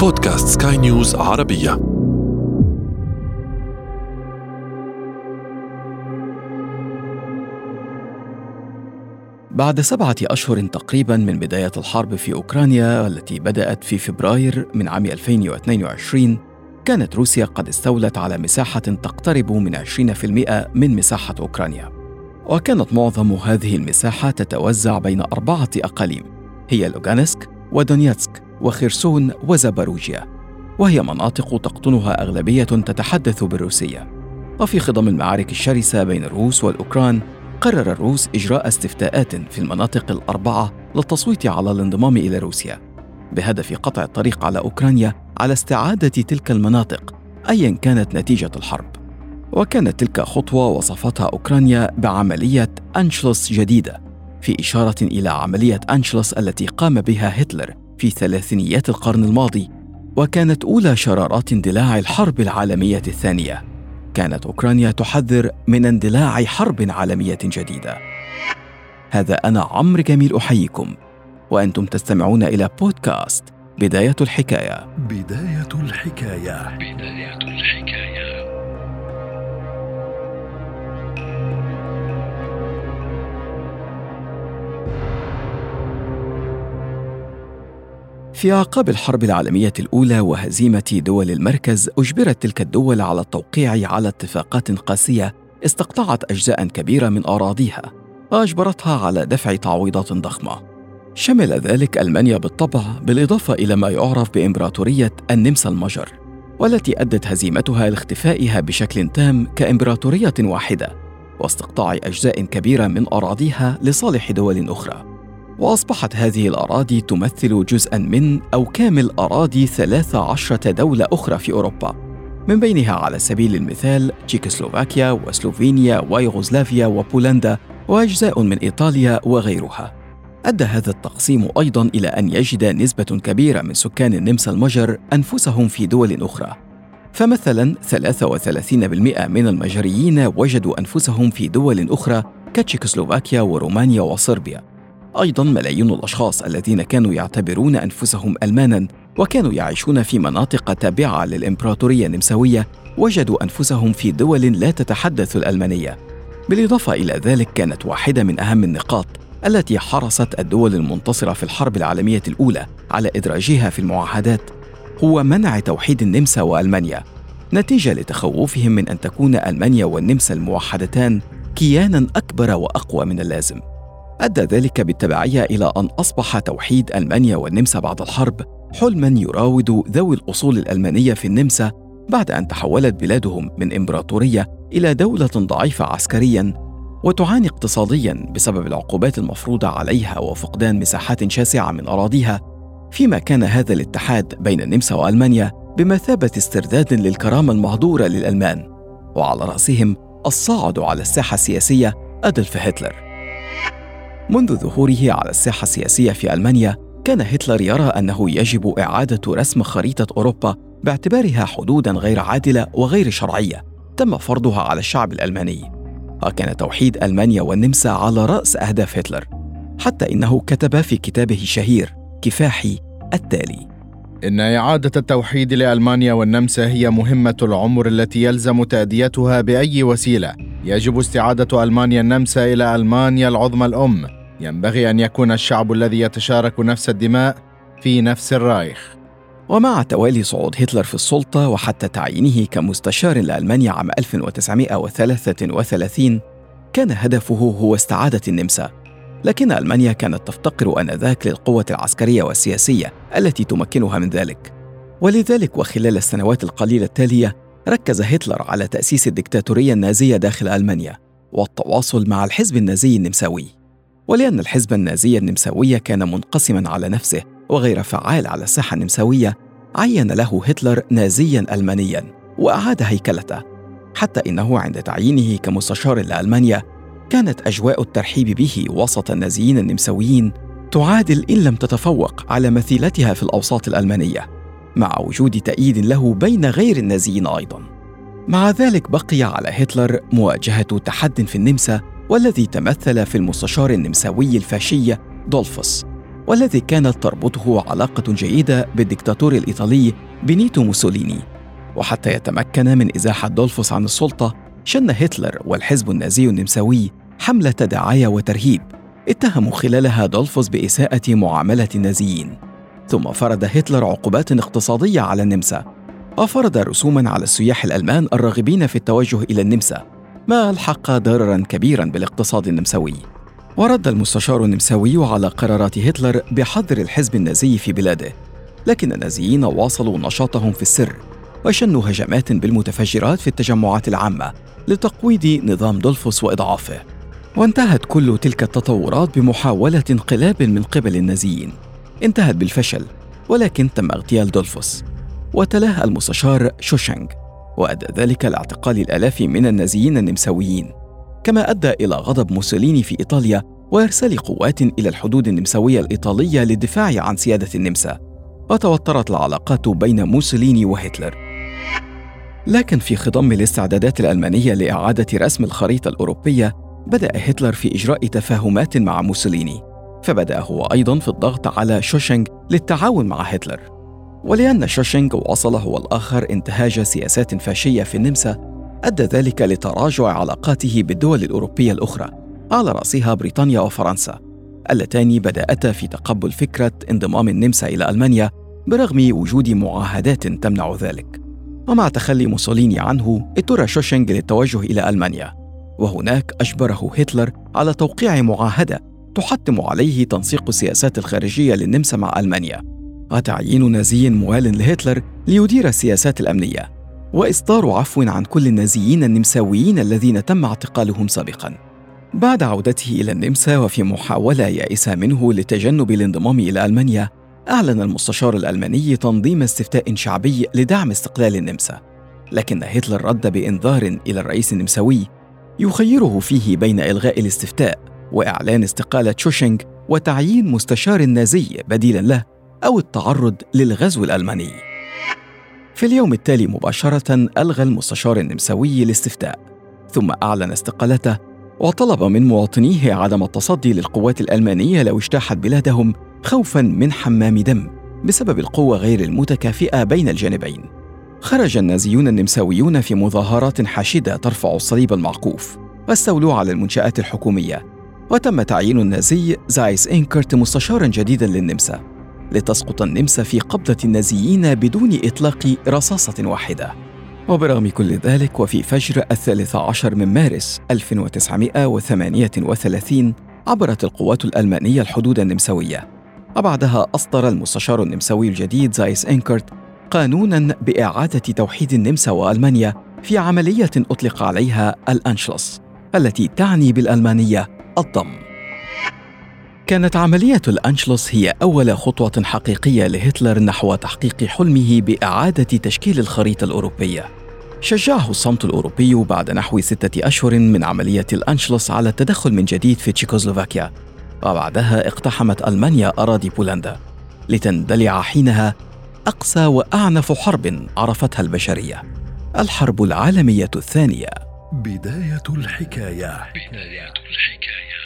بودكاست سكاي نيوز عربية. بعد سبعة أشهر تقريبا من بداية الحرب في أوكرانيا التي بدأت في فبراير من عام 2022 كانت روسيا قد استولت على مساحة تقترب من 20% من مساحة أوكرانيا. وكانت معظم هذه المساحة تتوزع بين أربعة أقاليم هي لوغانسك ودونيتسك. وخيرسون وزاباروجيا وهي مناطق تقطنها أغلبية تتحدث بالروسية. وفي خضم المعارك الشرسة بين الروس والأوكران قرر الروس إجراء استفتاءات في المناطق الأربعة للتصويت على الانضمام إلى روسيا بهدف قطع الطريق على أوكرانيا على استعادة تلك المناطق أيا كانت نتيجة الحرب. وكانت تلك خطوة وصفتها أوكرانيا بعملية أنشلوس جديدة في إشارة إلى عملية أنشلوس التي قام بها هتلر في ثلاثينيات القرن الماضي وكانت أولى شرارات اندلاع الحرب العالمية الثانية. كانت أوكرانيا تحذر من اندلاع حرب عالمية جديدة. هذا أنا عمرو جميل أحييكم. وأنتم تستمعون إلى بودكاست بداية الحكاية. بداية الحكاية. بداية الحكاية. في أعقاب الحرب العالمية الأولى وهزيمة دول المركز أجبرت تلك الدول على التوقيع على اتفاقات قاسية استقطعت أجزاء كبيرة من أراضيها وأجبرتها على دفع تعويضات ضخمة. شمل ذلك ألمانيا بالطبع بالإضافة إلى ما يعرف بإمبراطورية النمسا المجر والتي أدت هزيمتها لاختفائها بشكل تام كإمبراطورية واحدة واستقطاع أجزاء كبيرة من أراضيها لصالح دول أخرى. وأصبحت هذه الأراضي تمثل جزءا من أو كامل أراضي 13 دولة أخرى في أوروبا. من بينها على سبيل المثال تشيكوسلوفاكيا وسلوفينيا ويوغوسلافيا وبولندا وأجزاء من إيطاليا وغيرها. أدى هذا التقسيم أيضا إلى أن يجد نسبة كبيرة من سكان النمسا المجر أنفسهم في دول أخرى. فمثلا 33% من المجريين وجدوا أنفسهم في دول أخرى كتشيكوسلوفاكيا ورومانيا وصربيا. أيضا ملايين الأشخاص الذين كانوا يعتبرون أنفسهم المانا وكانوا يعيشون في مناطق تابعة للإمبراطورية النمساوية وجدوا أنفسهم في دول لا تتحدث الألمانية. بالإضافة إلى ذلك كانت واحدة من أهم النقاط التي حرصت الدول المنتصرة في الحرب العالمية الأولى على إدراجها في المعاهدات هو منع توحيد النمسا وألمانيا. نتيجة لتخوفهم من أن تكون ألمانيا والنمسا الموحدتان كيانا أكبر وأقوى من اللازم. أدى ذلك بالتبعية إلى أن أصبح توحيد ألمانيا والنمسا بعد الحرب حلما يراود ذوي الأصول الألمانية في النمسا بعد أن تحولت بلادهم من إمبراطورية إلى دولة ضعيفة عسكريا وتعاني اقتصاديا بسبب العقوبات المفروضة عليها وفقدان مساحات شاسعة من أراضيها فيما كان هذا الاتحاد بين النمسا وألمانيا بمثابة استرداد للكرامة المهدورة للألمان وعلى رأسهم الصاعد على الساحة السياسية أدلف هتلر. منذ ظهوره على الساحة السياسية في ألمانيا كان هتلر يرى أنه يجب إعادة رسم خريطة أوروبا باعتبارها حدودا غير عادلة وغير شرعية تم فرضها على الشعب الألماني. وكان توحيد ألمانيا والنمسا على رأس أهداف هتلر حتى إنه كتب في كتابه الشهير كفاحي التالي. إن إعادة التوحيد لألمانيا والنمسا هي مهمة العمر التي يلزم تأديتها بأي وسيلة. يجب استعادة ألمانيا النمسا إلى ألمانيا العظمى الأم. ينبغي أن يكون الشعب الذي يتشارك نفس الدماء في نفس الرايخ. ومع توالي صعود هتلر في السلطة وحتى تعيينه كمستشار لألمانيا عام 1933 كان هدفه هو استعادة النمسا. لكن ألمانيا كانت تفتقر آنذاك للقوة العسكرية والسياسية التي تمكنها من ذلك. ولذلك وخلال السنوات القليلة التالية ركز هتلر على تأسيس الدكتاتورية النازية داخل ألمانيا والتواصل مع الحزب النازي النمساوي. ولأن الحزب النازي النمساوي كان منقسما على نفسه وغير فعال على الساحة النمساوية عين له هتلر نازيا ألمانيا وأعاد هيكلته. حتى إنه عند تعيينه كمستشار لألمانيا كانت أجواء الترحيب به وسط النازيين النمساويين تعادل إن لم تتفوق على مثيلتها في الأوساط الألمانية مع وجود تأييد له بين غير النازيين أيضا. مع ذلك بقي على هتلر مواجهة تحد في النمسا والذي تمثل في المستشار النمساوي الفاشي دولفوس والذي كانت تربطه علاقة جيدة بالدكتاتور الإيطالي بينيتو موسوليني. وحتى يتمكن من إزاحة دولفوس عن السلطة شن هتلر والحزب النازي النمساوي حملة دعاية وترهيب اتهموا خلالها دولفوس بإساءة معاملة النازيين. ثم فرض هتلر عقوبات اقتصادية على النمسا وفرض رسوما على السياح الألمان الراغبين في التوجه إلى النمسا. ما ألحق ضررا كبيرا بالاقتصاد النمساوي؟ ورد المستشار النمساوي على قرارات هتلر بحظر الحزب النازي في بلاده لكن النازيين واصلوا نشاطهم في السر وشنوا هجمات بالمتفجرات في التجمعات العامة لتقويض نظام دولفوس وإضعافه. وانتهت كل تلك التطورات بمحاولة انقلاب من قبل النازيين. انتهت بالفشل ولكن تم اغتيال دولفوس. وتلاه المستشار شوشانغ. وأدى ذلك لاعتقال الآلاف من النازيين النمساويين. كما أدى إلى غضب موسوليني في إيطاليا وإرسال قوات إلى الحدود النمساوية الإيطالية للدفاع عن سيادة النمسا. وتوترت العلاقات بين موسوليني وهتلر. لكن في خضم الاستعدادات الألمانية لإعادة رسم الخريطة الأوروبية بدأ هتلر في إجراء تفاهمات مع موسوليني. فبدأ هو أيضا في الضغط على شوشنغ للتعاون مع هتلر. ولأن شوشنغ وصل هو الآخر انتهاج سياسات فاشية في النمسا أدى ذلك لتراجع علاقاته بالدول الأوروبية الأخرى على رأسها بريطانيا وفرنسا اللتان بدأتا في تقبل فكرة انضمام النمسا إلى ألمانيا برغم وجود معاهدات تمنع ذلك. ومع تخلي موسوليني عنه اضطر شوشنغ للتوجه إلى ألمانيا وهناك أجبره هتلر على توقيع معاهدة تحتم عليه تنسيق السياسات الخارجية للنمسا مع ألمانيا. وتعيين نازي موال لهتلر ليدير السياسات الأمنية وإصدار عفو عن كل النازيين النمساويين الذين تم اعتقالهم سابقاً. بعد عودته إلى النمسا وفي محاولة يائسة منه لتجنب الانضمام إلى ألمانيا أعلن المستشار الألماني تنظيم استفتاء شعبي لدعم استقلال النمسا لكن هتلر رد بإنذار إلى الرئيس النمساوي يخيره فيه بين إلغاء الاستفتاء وإعلان استقالة شوشينغ وتعيين مستشار نازي بديلا له. أو التعرض للغزو الألماني. في اليوم التالي مباشرة ألغى المستشار النمساوي الاستفتاء ثم أعلن استقالته وطلب من مواطنيه عدم التصدي للقوات الألمانية لو اجتاحت بلادهم خوفا من حمام دم بسبب القوة غير المتكافئة بين الجانبين. خرج النازيون النمساويون في مظاهرات حاشدة ترفع الصليب المعقوف واستولوا على المنشآت الحكومية وتم تعيين النازي زايس إنكرت مستشارا جديدا للنمسا. لتسقط النمسا في قبضة النازيين بدون إطلاق رصاصة واحدة. وبرغم كل ذلك وفي فجر الثالث عشر من مارس 1938 عبرت القوات الألمانية الحدود النمساوية. وبعدها أصدر المستشار النمساوي الجديد زايس إنكرت قانونا بإعادة توحيد النمسا وألمانيا في عملية أطلق عليها الأنشلس التي تعني بالألمانية الضم. كانت عملية الأنشلوس هي أول خطوة حقيقية لهتلر نحو تحقيق حلمه بإعادة تشكيل الخريطة الأوروبية. شجعه الصمت الأوروبي بعد نحو ستة أشهر من عملية الأنشلوس على التدخل من جديد في تشيكوسلوفاكيا، وبعدها اقتحمت ألمانيا أراضي بولندا، لتندلع حينها أقسى وأعنف حرب عرفتها البشرية، الحرب العالمية الثانية. بداية الحكاية. بداية الحكاية.